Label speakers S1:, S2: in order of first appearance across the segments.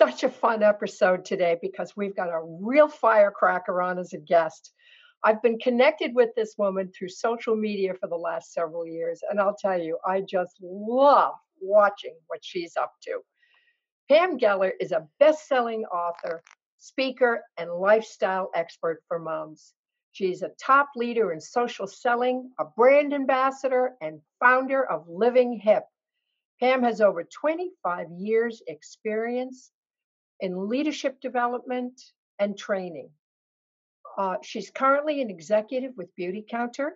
S1: such a fun episode today because we've got a real firecracker on as a guest. I've been connected with this woman through social media for the last several years, and I'll tell you, I just love watching what she's up to. Pam Guyer is a best selling author, speaker, and lifestyle expert for moms. She's a top leader in social selling, a brand ambassador, and founder of Living Hip, Pam has over 25 years experience in leadership development and training. Uh, she's currently an executive with Beautycounter.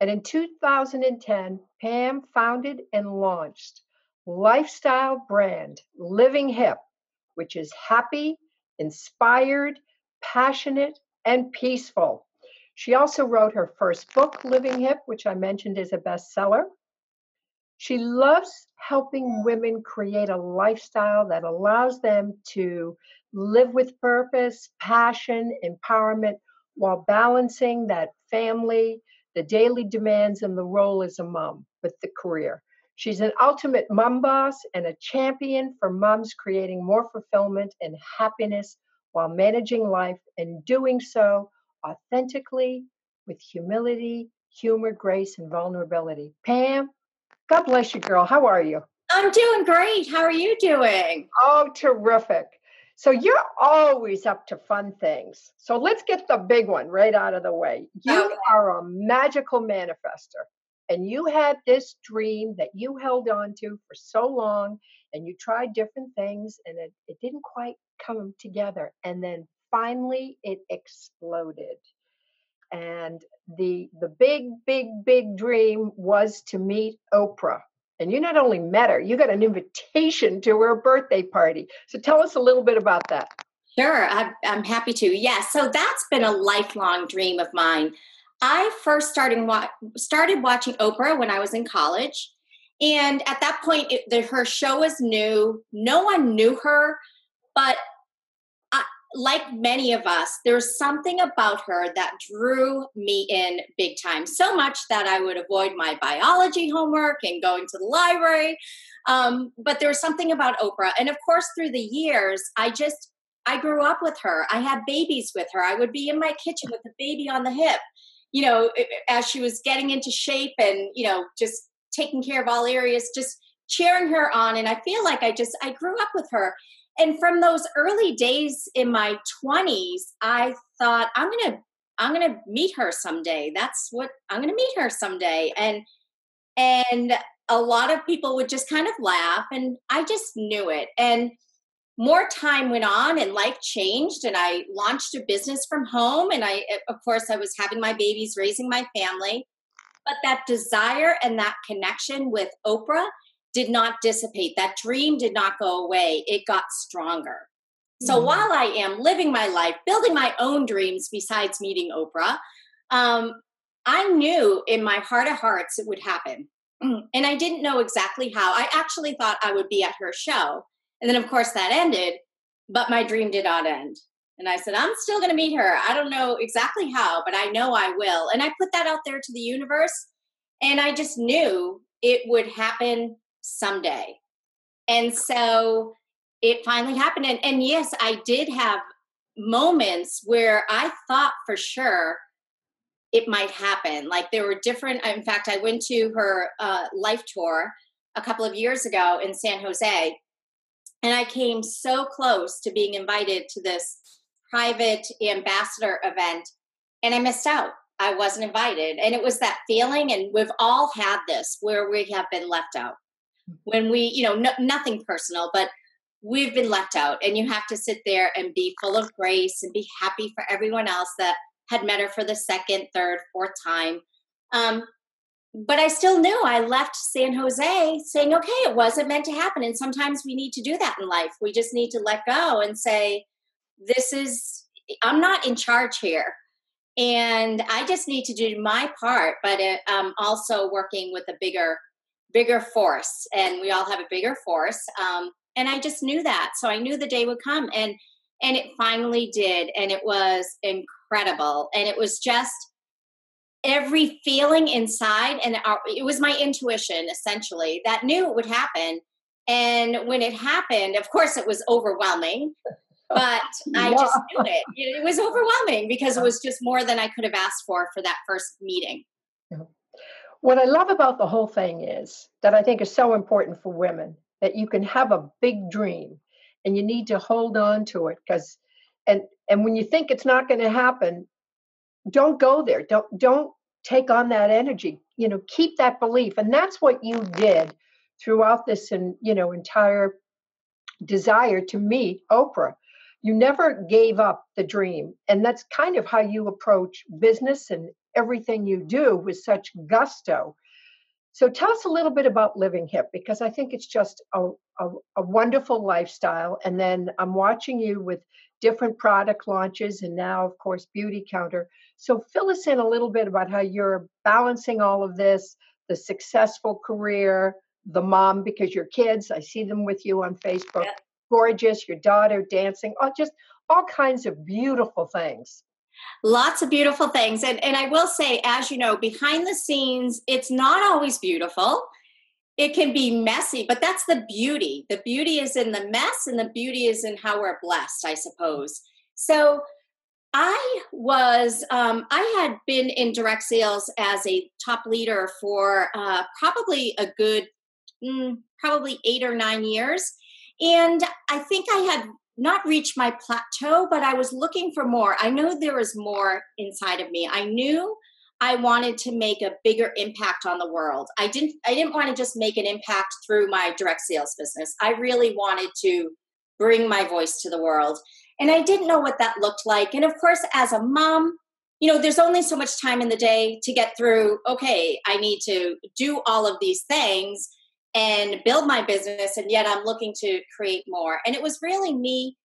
S1: And in 2010, Pam founded and launched lifestyle brand Living Hip, which is happy, inspired, passionate, and peaceful. She also wrote her first book, Living Hip, which I mentioned is a bestseller. She loves helping women create a lifestyle that allows them to live with purpose, passion, empowerment while balancing that family, the daily demands, and the role as a mom with the career. She's an ultimate mom boss and a champion for moms creating more fulfillment and happiness while managing life and doing so authentically with humility, humor, grace, and vulnerability. Pam, God bless you, girl. How are you?
S2: I'm doing great. How are you doing?
S1: Oh, terrific. So you're always up to fun things. So let's get the big one right out of the way. You okay. are a magical manifester. And you had this dream that you held on to for so long, and you tried different things, and it, it didn't quite come together. And then finally it exploded and the the big big big dream was to meet oprah. And you not only met her you got an invitation to her birthday party. So tell us a little bit about that.
S2: Sure i'm, happy to. Yes yeah, so that's been a lifelong dream of mine. I first started started watching oprah when i was in college and at that point it, the, her show was new. No one knew her but like many of us, there's something about her that drew me in big time. So much that I would avoid my biology homework and going to the library. Um, but there was something about Oprah. And of course, through the years, I just, I grew up with her. I had babies with her. I would be in my kitchen with a baby on the hip, you know, as she was getting into shape and, you know, just taking care of all areas, just cheering her on. And I feel like I just, I grew up with her and from those early days in my 20s i thought i'm gonna i'm gonna meet her someday. That's what i'm gonna meet her someday. And and a lot of people would just kind of laugh and i just knew it. And more time went on and life changed and i launched a business from home and i eh, of course i was having my babies raising my family. But that desire and that connection with oprah did not dissipate. That dream did not go away. It got stronger. So mm-hmm. while I am living my life, building my own dreams besides meeting Oprah, um, I knew in my heart of hearts it would happen. And I didn't know exactly how. I actually thought I would be at her show. And then, of course, that ended, but my dream did not end. And I said, I'm still going to meet her. I don't know exactly how, but I know I will. And I put that out there to the universe. And I just knew it would happen someday. And so it finally happened. And, and yes, I did have moments where I thought for sure it might happen. Like there were different, in fact, I went to her uh, life tour a couple of years ago in San Jose, and I came so close to being invited to this private ambassador event, and I missed out. I wasn't invited. And it was that feeling, and we've all had this where we have been left out when we you know no, nothing personal but we've been left out and you have to sit there and be full of grace and be happy for everyone else that had met her for the second third fourth time. Um, but i still knew i left san jose saying okay it wasn't meant to happen and sometimes we need to do that in life. We just need to let go and say this is i'm not in charge here. And i just need to do my part but it, i'm also working with a bigger bigger force and we all have a bigger force um, and i just knew that. So i knew the day would come and and it finally did and it was incredible. And it was just every feeling inside and our, it was my intuition essentially that knew it would happen. And when it happened of course it was overwhelming but i just knew it. It was overwhelming because it was just more than i could have asked for for that first meeting
S1: what i love about the whole thing is that i think is so important for women that you can have a big dream and you need to hold on to it because and and when you think it's not going to happen don't go there. Don't don't take on that energy. You know keep that belief. And that's what you did throughout this and you know entire desire to meet oprah. You never gave up the dream. And that's kind of how you approach business and everything you do with such gusto. So tell us a little bit about living hip because i think it's just a, a, a wonderful lifestyle and then i'm watching you with different product launches and now of course Beautycounter so fill us in a little bit about how you're balancing all of this the successful career the mom because your kids i see them with you on facebook yeah. gorgeous your daughter dancing all just all kinds of beautiful things
S2: lots of beautiful things and and i will say as you know behind the scenes it's not always beautiful it can be messy, but that's the beauty. The beauty is in the mess, and the beauty is in how we're blessed, I suppose. So I was, um, I had been in direct sales as a top leader for uh, probably a good, mm, probably eight or nine years. And I think I had not reached my plateau, but I was looking for more. I know there was more inside of me. I knew I wanted to make a bigger impact on the world. I didn't I didn't want to just make an impact through my direct sales business. I really wanted to bring my voice to the world. And I didn't know what that looked like. And of course as a mom, you know, there's only so much time in the day to get through, okay, I need to do all of these things and build my business and yet I'm looking to create more. And it was really me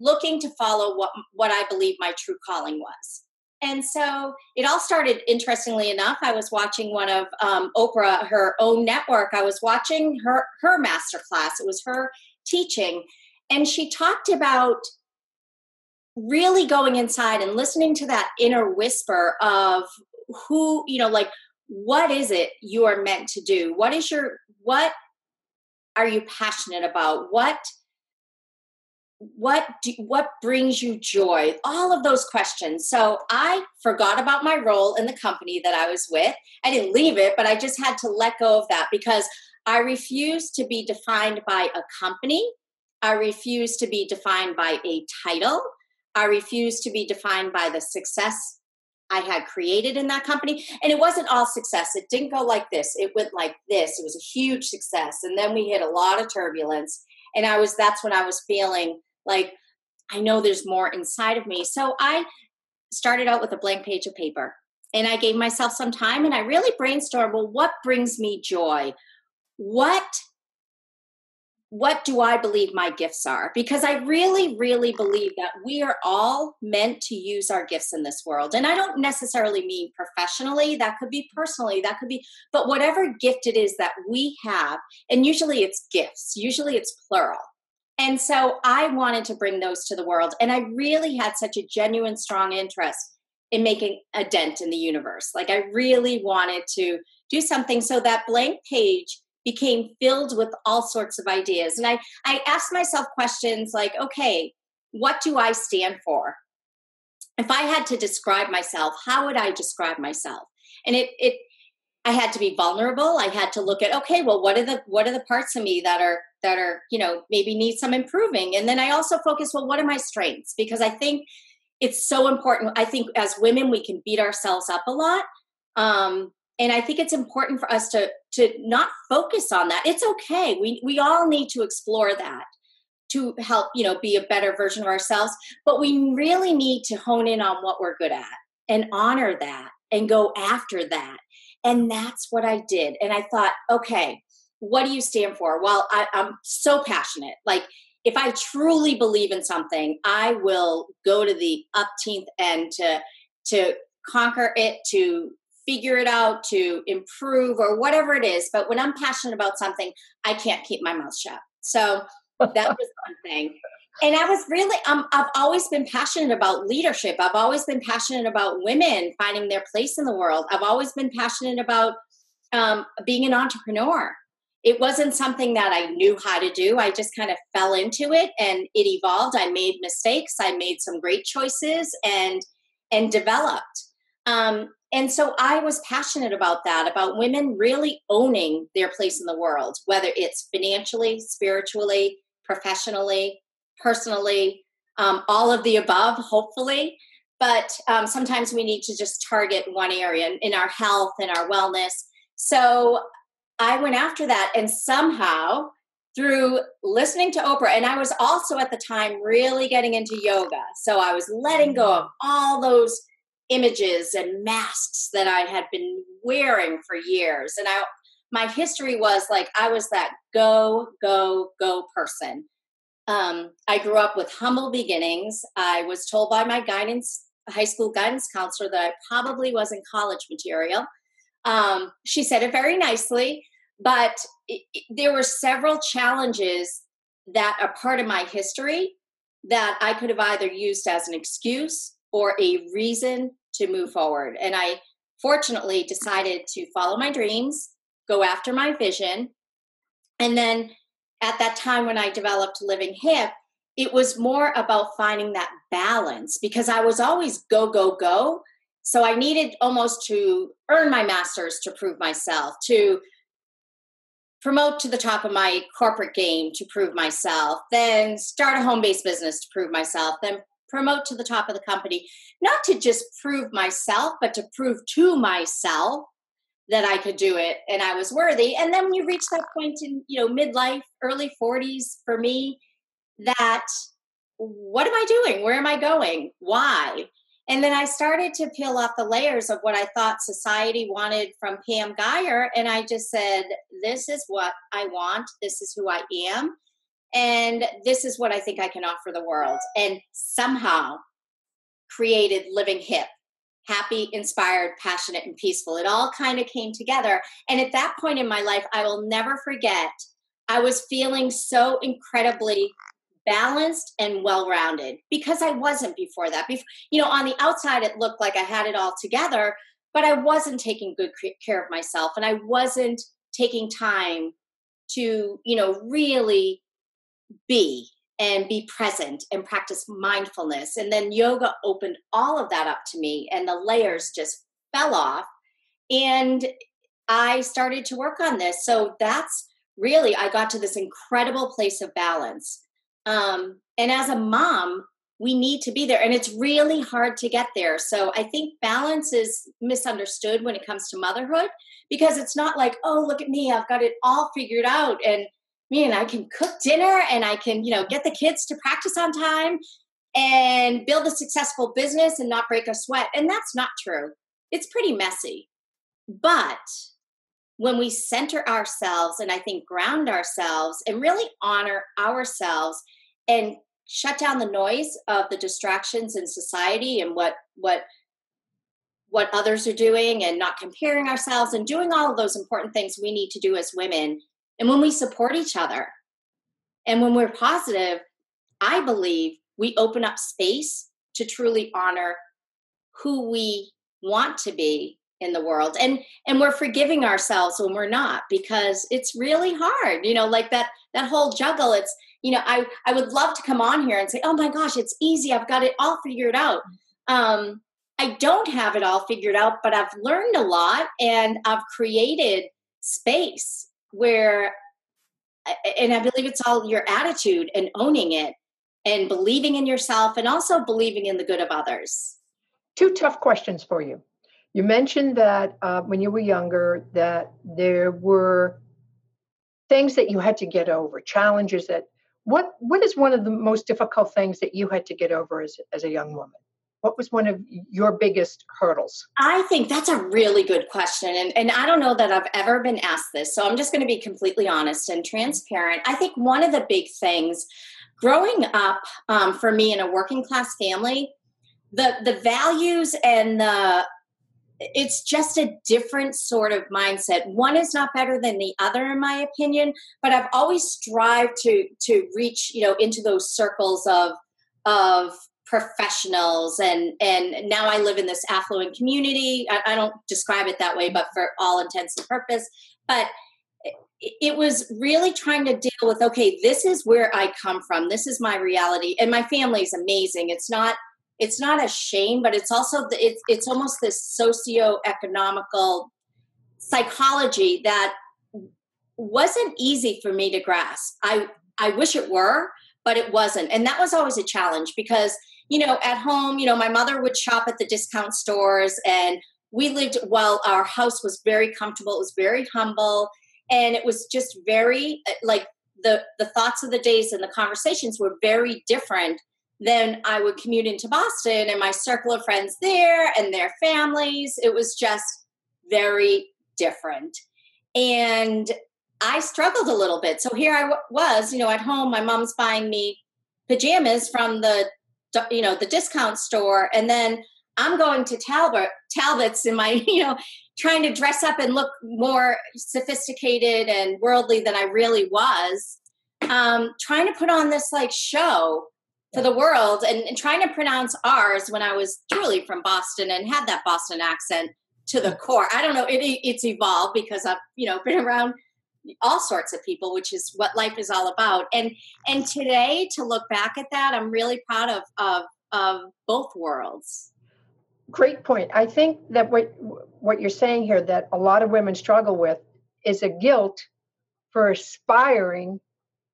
S2: looking to follow what what I believe my true calling was. And so it all started, interestingly enough. I was watching one of um, Oprah, her own network. I was watching her her master class. It was her teaching, and she talked about really going inside and listening to that inner whisper of who you know, like what is it you are meant to do? What is your what are you passionate about? What what do, what brings you joy? All of those questions. So i forgot about my role in the company that i was with. I didn't leave it but i just had to let go of that because i refused to be defined by a company. I refused to be defined by a title. I refused to be defined by the success i had created in that company and it wasn't all success. It didn't go like this. It went like this. It was a huge success. And then we hit a lot of turbulence. And i was that's when i was feeling like i know there's more inside of me. So i started out with a blank page of paper and i gave myself some time and i really brainstormed well what brings me joy? What what do I believe my gifts are? Because I really, really believe that we are all meant to use our gifts in this world. And I don't necessarily mean professionally, that could be personally, that could be, but whatever gift it is that we have, and usually it's gifts, usually it's plural. And so I wanted to bring those to the world. And I really had such a genuine, strong interest in making a dent in the universe. Like I really wanted to do something so that blank page became filled with all sorts of ideas. And I, I asked myself questions like, okay, what do I stand for? If I had to describe myself, how would I describe myself? And it, it, I had to be vulnerable. I had to look at, okay, well, what are the, what are the parts of me that are that are you know maybe need some improving and then i also focus well what are my strengths because i think it's so important i think as women we can beat ourselves up a lot um, and i think it's important for us to to not focus on that. It's okay. We we all need to explore that to help you know be a better version of ourselves. But we really need to hone in on what we're good at and honor that and go after that. And that's what i did. And i thought okay what do you stand for? Well, I, I'm so passionate. Like if I truly believe in something, I will go to the upteenth end to to conquer it, to figure it out, to improve, or whatever it is. But when I'm passionate about something, I can't keep my mouth shut. So that was one thing. And I was really, um, I've always been passionate about leadership. I've always been passionate about women finding their place in the world. I've always been passionate about um, being an entrepreneur. It wasn't something that I knew how to do. I just kind of fell into it and it evolved. I made mistakes. I made some great choices and and developed. Um, and so I was passionate about that, about women really owning their place in the world, whether it's financially, spiritually, professionally, personally, um, all of the above, hopefully. But um, sometimes we need to just target one area in, in our health and our wellness. So I went after that, and somehow through listening to Oprah, and I was also at the time really getting into yoga. So I was letting go of all those images and masks that I had been wearing for years. And I my history was like I was that go, go, go person. Um, I grew up with humble beginnings. I was told by my guidance, high school guidance counselor, that I probably wasn't college material. Um, she said it very nicely, but it, it, there were several challenges that are part of my history that I could have either used as an excuse or a reason to move forward. And I fortunately decided to follow my dreams, go after my vision. And then at that time when I developed Living Hip, it was more about finding that balance because I was always go, go, go. So I needed almost to earn my master's to prove myself, to promote to the top of my corporate game to prove myself, then start a home based business to prove myself, then promote to the top of the company, not to just prove myself, but to prove to myself that I could do it and I was worthy. And then when you reach that point in, you know, midlife, early 40s for me, that what am I doing? Where am I going? Why? And then I started to peel off the layers of what I thought society wanted from Pam Guyer. And I just said, this is what I want. This is who I am. And this is what I think I can offer the world. And somehow created Living Hip happy, inspired, passionate, and peaceful. It all kind of came together. And at that point in my life, I will never forget, I was feeling so incredibly balanced and well rounded because I wasn't before that. Before, you know, on the outside, it looked like I had it all together, but I wasn't taking good care of myself and I wasn't taking time to, you know, really be and be present and practice mindfulness. And then yoga opened all of that up to me, and the layers just fell off. And I started to work on this. So that's really, I got to this incredible place of balance. Um, and as a mom, we need to be there, and it's really hard to get there. So I think balance is misunderstood when it comes to motherhood because it's not like, oh, look at me, I've got it all figured out. And man, I can cook dinner and I can, you know, get the kids to practice on time and build a successful business and not break a sweat. And that's not true. It's pretty messy. But when we center ourselves and I think ground ourselves and really honor ourselves and shut down the noise of the distractions in society and what what what others are doing and not comparing ourselves and doing all of those important things we need to do as women and when we support each other and when we're positive, I believe we open up space to truly honor who we want to be in the world. And and we're forgiving ourselves when we're not because it's really hard you know like that that whole juggle. It's you know i i would love to come on here and say oh my gosh it's easy. I've got it all figured out. Um i don't have it all figured out but i've learned a lot and i've created space where and i believe it's all your attitude and owning it and believing in yourself and also believing in the good of others.
S1: Two tough questions for you. You mentioned that uh, when you were younger that there were things that you had to get over challenges that what what is one of the most difficult things that you had to get over as, as a young woman what was one of your biggest hurdles?
S2: I think that's a really good question. And, and I don't know that I've ever been asked this. So I'm just going to be completely honest and transparent. I think one of the big things growing up um, for me in a working class family, the the values and the it's just a different sort of mindset one is not better than the other in my opinion but i've always strived to to reach you know into those circles of of professionals. And and now i live in this affluent community. I, I don't describe it that way but for all intents and purpose. But it was really trying to deal with okay this is where i come from. This is my reality. And my family is amazing. It's not it's not a shame but it's also the, it's it's almost this socio-economical psychology that wasn't easy for me to grasp. I i wish it were but it wasn't. And that was always a challenge because you know at home you know my mother would shop at the discount stores and we lived well our house was very comfortable it was very humble and it was just very uh, like the the thoughts of the days and the conversations were very different than I would commute into Boston and my circle of friends there and their families. It was just very different. And I struggled a little bit. So here I w- was, you know, at home, my mom's buying me pajamas from the, you know, the discount store. And then I'm going to Talbot, Talbot's in my, you know, trying to dress up and look more sophisticated and worldly than I really was. Um, trying to put on this like show for the world and, and trying to pronounce ours when I was truly from Boston and had that Boston accent to the core. I don't know, it, it's evolved because I've, you know, been around all sorts of people which is what life is all about and and today to look back at that i'm really proud of of of both worlds
S1: great point i think that what what you're saying here that a lot of women struggle with is a guilt for aspiring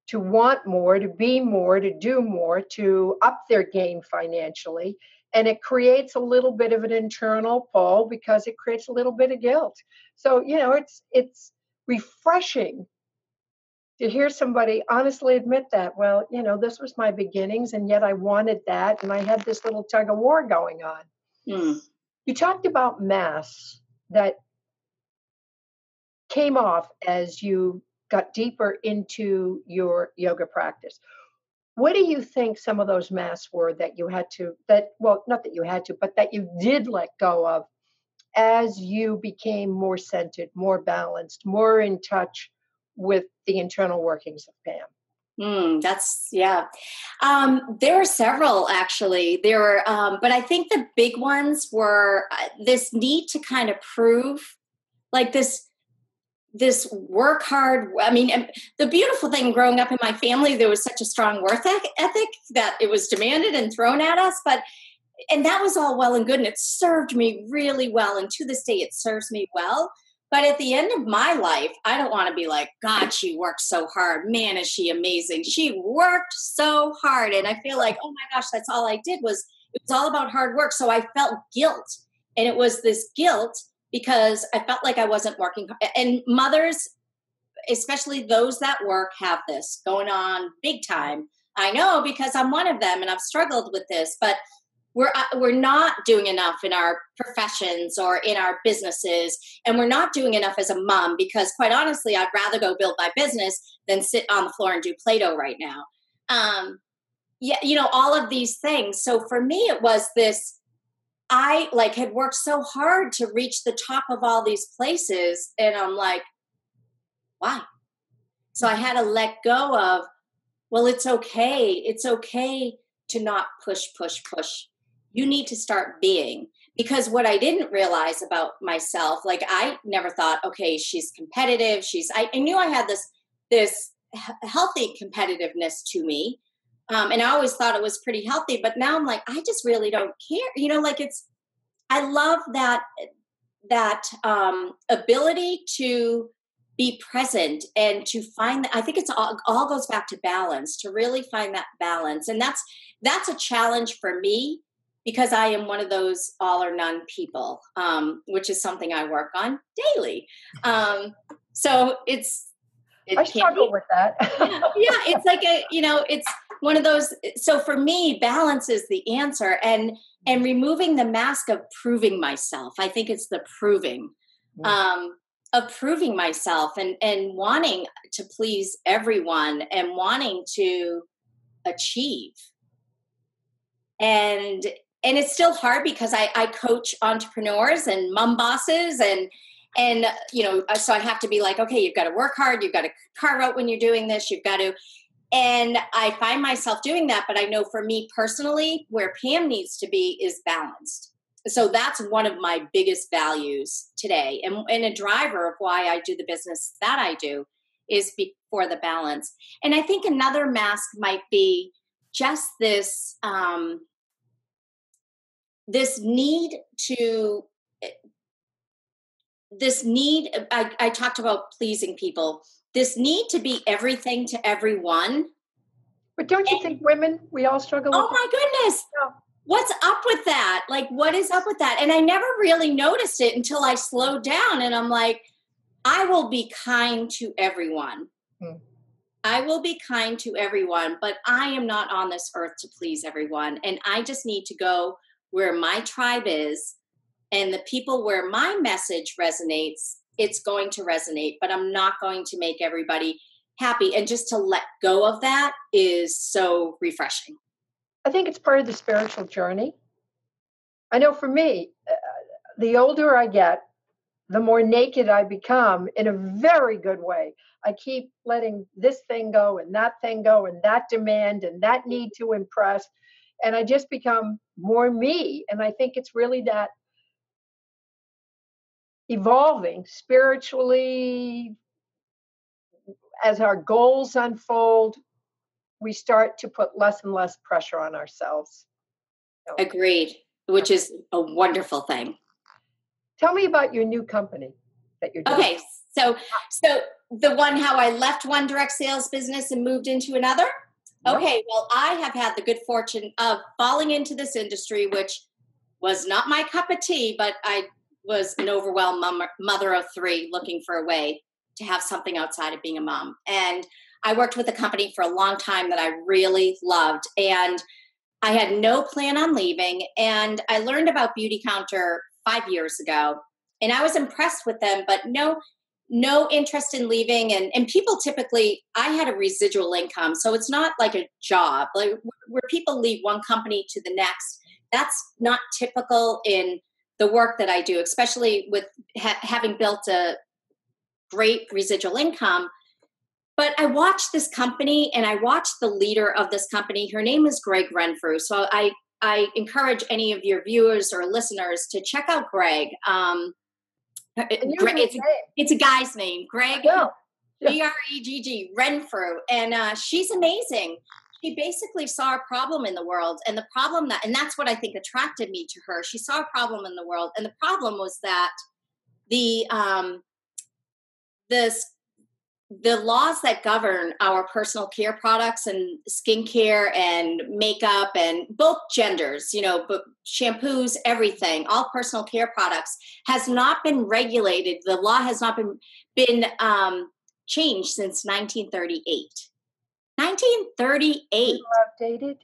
S1: to want more, to be more, to do more, to up their game financially. And it creates a little bit of an internal pull because it creates a little bit of guilt. So, you know, it's it's refreshing to hear somebody honestly admit that, well, you know, this was my beginnings and yet I wanted that and I had this little tug of war going on. Mm. You talked about masks that came off as you got deeper into your yoga practice. What do you think some of those masks were that you had to, that, well, not that you had to, but that you did let go of as you became more centered, more balanced, more in touch with the internal workings of Pam?
S2: Mm, that's yeah. Um, there were several actually. There were, um, but I think the big ones were uh, this need to kind of prove, like this this work hard i mean the beautiful thing growing up in my family there was such a strong work ethic that it was demanded and thrown at us but and that was all well and good and it served me really well and to this day it serves me well but at the end of my life i don't want to be like god she worked so hard man is she amazing she worked so hard and i feel like oh my gosh that's all i did was it was all about hard work so i felt guilt and it was this guilt because I felt like I wasn't working. And mothers, especially those that work, have this going on big time. I know because I'm one of them and I've struggled with this, but we're uh, we're not doing enough in our professions or in our businesses and we're not doing enough as a mom because quite honestly I'd rather go build my business than sit on the floor and do play-doh right now. Um yeah, you know all of these things. So for me it was this I like had worked so hard to reach the top of all these places and I'm like why? So I had to let go of well it's okay. It's okay to not push push push. You need to start being because what I didn't realize about myself like I never thought okay she's competitive she's I, I knew I had this this healthy competitiveness to me um, and I always thought it was pretty healthy, but now I'm like, I just really don't care. You know, like it's, I love that that um, ability to be present and to find that i think it's all, all goes back to balance to really find that balance and that's that's a challenge for me because i am one of those all or none people um, which is something i work on daily um, so it's
S1: it I struggle be, with that.
S2: yeah, yeah, it's like a you know, it's one of those. So for me, balance is the answer, and and removing the mask of proving myself. I think it's the proving. Mm. Um, of proving myself and and wanting to please everyone and wanting to achieve and and it's still hard because I, I coach entrepreneurs and mom bosses and and you know so i have to be like okay you've got to work hard you've got to carve out when you're doing this you've got to and i find myself doing that but i know for me personally where pam needs to be is balanced. So that's one of my biggest values today and, and a driver of why i do the business that i do is for the balance. And i think another mask might be just this um, this need to this need I, I talked about pleasing people. This need to be everything to everyone.
S1: But don't you and, think women we all struggle
S2: oh my goodness! What's up with that? Like what is up with that? And i never really noticed it until i slowed down and i'm like i will be kind to everyone. Hmm. i will be kind to everyone but i am not on this earth to please everyone and i just need to go where my tribe is and the people where my message resonates, it's going to resonate, but I'm not going to make everybody happy. And just to let go of that is so refreshing.
S1: I think it's part of the spiritual journey. I know for me, uh, the older I get, the more naked I become in a very good way. I keep letting this thing go and that thing go and that demand and that need to impress and I just become more me. And I think it's really that evolving spiritually as our goals unfold we start to put less and less pressure on ourselves.
S2: So, agreed which is a wonderful thing.
S1: Tell me about your new company that you're doing.
S2: Okay so so the one how i left one direct sales business and moved into another Okay, well, I have had the good fortune of falling into this industry, which was not my cup of tea, but I was an overwhelmed mother of three looking for a way to have something outside of being a mom. And I worked with a company for a long time that I really loved. And I had no plan on leaving. And I learned about Beautycounter five years ago. And I was impressed with them, but no no interest in leaving. And and people typically i had a residual income so it's not like a job. Like where people leave one company to the next that's not typical in the work that i do especially with ha- having built a great residual income. But i watched this company and i watched the leader of this company. Her name is Gregg Renfrew so i i encourage any of your viewers or listeners to check out Gregg. Um, it's, a, it's a guy's name, Greg. G R E G G Renfrew, and uh, she's amazing. She basically saw a problem in the world, and the problem that, and that's what I think attracted me to her. She saw a problem in the world, and the problem was that the um, this the laws that govern our personal care products and skincare and makeup and both genders, you know, but shampoos, everything, all personal care products has not been regulated. The law has not been been um, changed since 1938. 1938.
S1: Updated.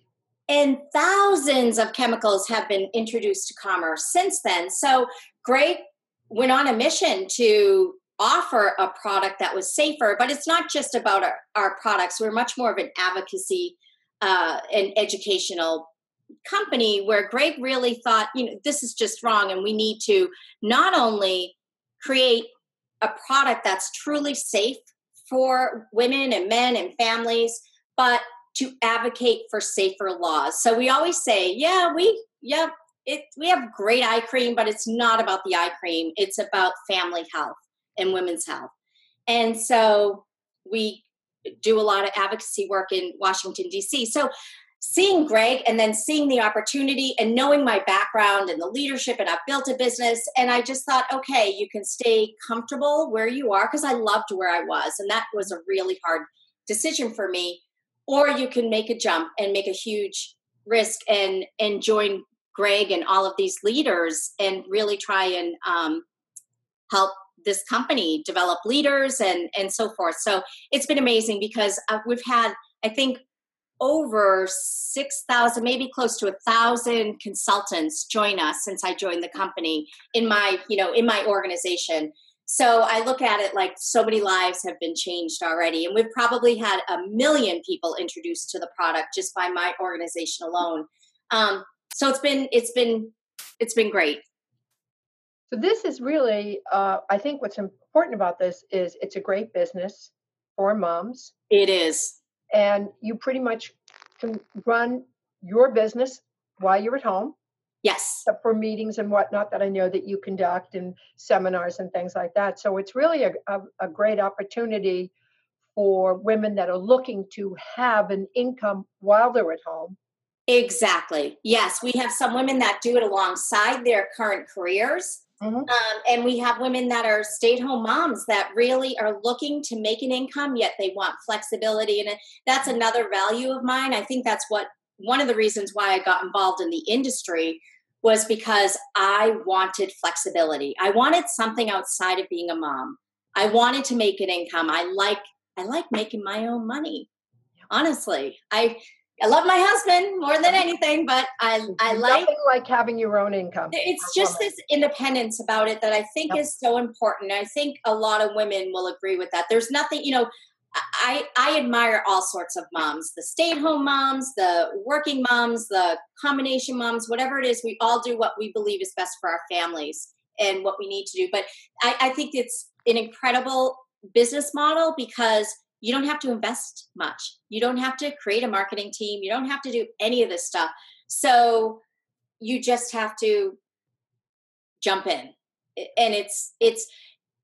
S2: And thousands of chemicals have been introduced to commerce since then. So Gregg went on a mission to offer a product that was safer but it's not just about our, our products. We're much more of an advocacy uh, and educational company where Gregg really thought you know this is just wrong and we need to not only create a product that's truly safe for women and men and families but to advocate for safer laws. So we always say yeah we yeah it, we have great eye cream but it's not about the eye cream. It's about family health and women's health. And so we do a lot of advocacy work in Washington, D.C. So seeing Gregg and then seeing the opportunity and knowing my background and the leadership, and I've built a business, and I just thought, okay, you can stay comfortable where you are because I loved where I was. And that was a really hard decision for me. Or you can make a jump and make a huge risk and and join Gregg and all of these leaders and really try and um, help this company develop leaders and and so forth so it's been amazing because uh, we've had i think over 6000 maybe close to a thousand consultants join us since i joined the company in my you know in my organization So I look at it like so many lives have been changed already. And we've probably had a million people introduced to the product just by my organization alone. Um, so it's been, it's been, it's been great.
S1: So this is really, uh, I think what's important about this is it's a great business for moms.
S2: It is.
S1: And you pretty much can run your business while you're at home.
S2: Yes.
S1: Except for meetings and whatnot that I know that you conduct and seminars and things like that. So it's really a, a, a great opportunity for women that are looking to have an income while they're at home.
S2: Exactly. Yes, we have some women that do it alongside their current careers. Mm-hmm. Um, and we have women that are stay at home moms that really are looking to make an income, yet they want flexibility. And that's another value of mine. I think that's what one of the reasons why I got involved in the industry was because I wanted flexibility. I wanted something outside of being a mom. I wanted to make an income. I like I like making my own money. Honestly, I I love my husband more than anything, but I I like
S1: like having your own income.
S2: It's just this independence about it that I think yep. is so important. I think a lot of women will agree with that. There's nothing, you know, I, I admire all sorts of moms the stay at home moms, the working moms, the combination moms, whatever it is, we all do what we believe is best for our families and what we need to do. But I, I think it's an incredible business model because you don't have to invest much. You don't have to create a marketing team. You don't have to do any of this stuff. So you just have to jump in. And it's, it's,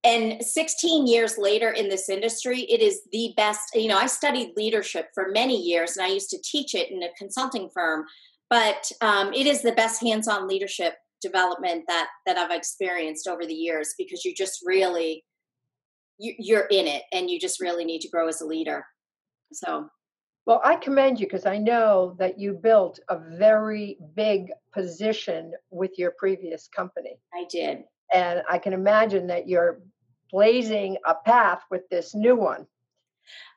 S2: and 16 years later in this industry it is the best you know i studied leadership for many years and i used to teach it in a consulting firm but um, it is the best hands-on leadership development that that i've experienced over the years because you just really you're in it and you just really need to grow as a leader so
S1: well i commend you because i know that you built a very big position with your previous company
S2: i did
S1: and I can imagine that you're blazing a path with this new one.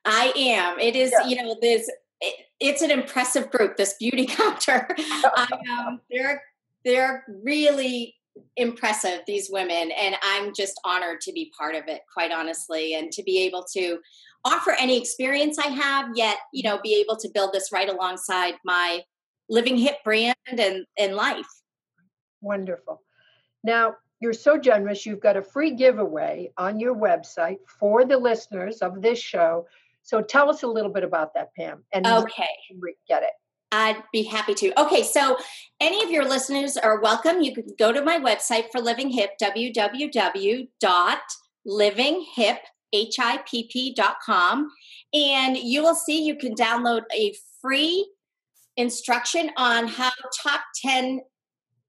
S2: I am. It is, yeah. you know, this. It, it's an impressive group. This beauty counter. I, um, they're they're really impressive. These women, and I'm just honored to be part of it. Quite honestly, and to be able to offer any experience I have, yet you know, be able to build this right alongside my living hip brand and and life.
S1: Wonderful. Now, you're so generous. You've got a free giveaway on your website for the listeners of this show. So tell us a little bit about that, Pam.
S2: And okay,
S1: get it.
S2: I'd be happy to. Okay, so any of your listeners are welcome. You can go to my website for Living Hip, www.livinghip.com, and you will see you can download a free instruction on how top 10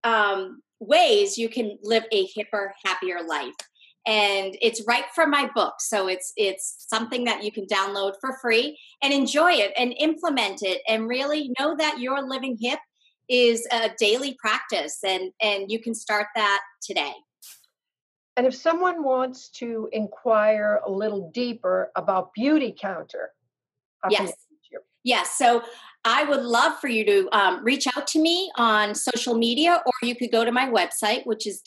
S2: um, ways you can live a hipper, happier life. And it's right from my book. So it's it's something that you can download for free and enjoy it and implement it and really know that your living hip is a daily practice and and you can start that today.
S1: And if someone wants to inquire a little deeper about Beauty Counter,
S2: yes. Yes. So I would love for you to um, reach out to me on social media, or you could go to my website, which is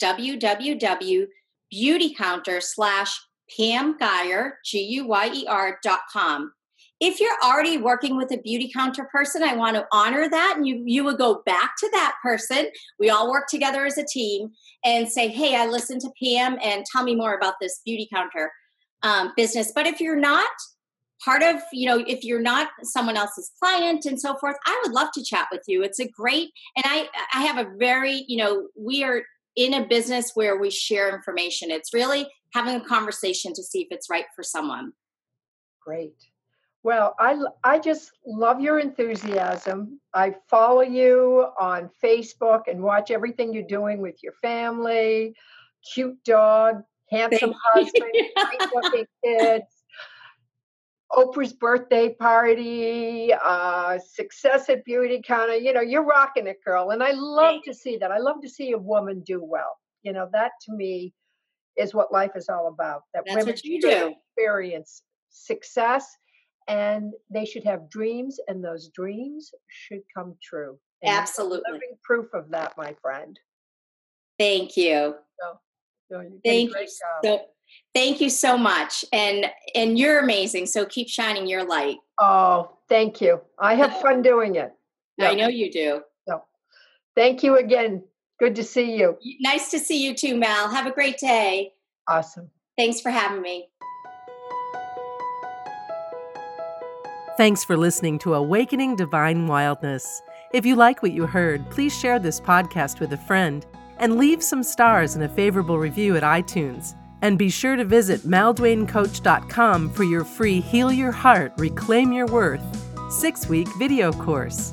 S2: www.beautycounter slash Pam Guyer, G-U-Y-E-R dot com. If you're already working with a beauty counter person, I want to honor that. And you, you would go back to that person. We all work together as a team and say, hey, I listened to Pam and tell me more about this beauty counter um, business. But if you're not, part of you know if you're not someone else's client and so forth i would love to chat with you it's a great and i i have a very you know we are in a business where we share information. It's really having a conversation to see if it's right for someone.
S1: Great. Well i i just love your enthusiasm. I follow you on facebook and watch everything you're doing with your family. Cute dog handsome husband great looking kids Oprah's birthday party, uh, success at Beauty Counter. You know, you're rocking it, girl. And I love to see that. I love to see a woman do well. You know, that to me is what life is all about.
S2: That That's women what you do.
S1: experience success and they should have dreams and those dreams should come true.
S2: And Absolutely.
S1: Living proof of that, my friend.
S2: Thank you. So, so Thank you. So, Thank you so much. And and you're amazing. So keep shining your light.
S1: Oh, thank you. I have fun doing it.
S2: I know you do.
S1: So, thank you again. Good to see you.
S2: Nice to see you too, Mal. Have a great day.
S1: Awesome.
S2: Thanks for having me.
S3: Thanks for listening to Awakening Divine Wildness. If you like what you heard, please share this podcast with a friend and leave some stars and a favorable review at iTunes. And be sure to visit maldwaincoach.com for your free Heal Your Heart, Reclaim Your Worth six week video course.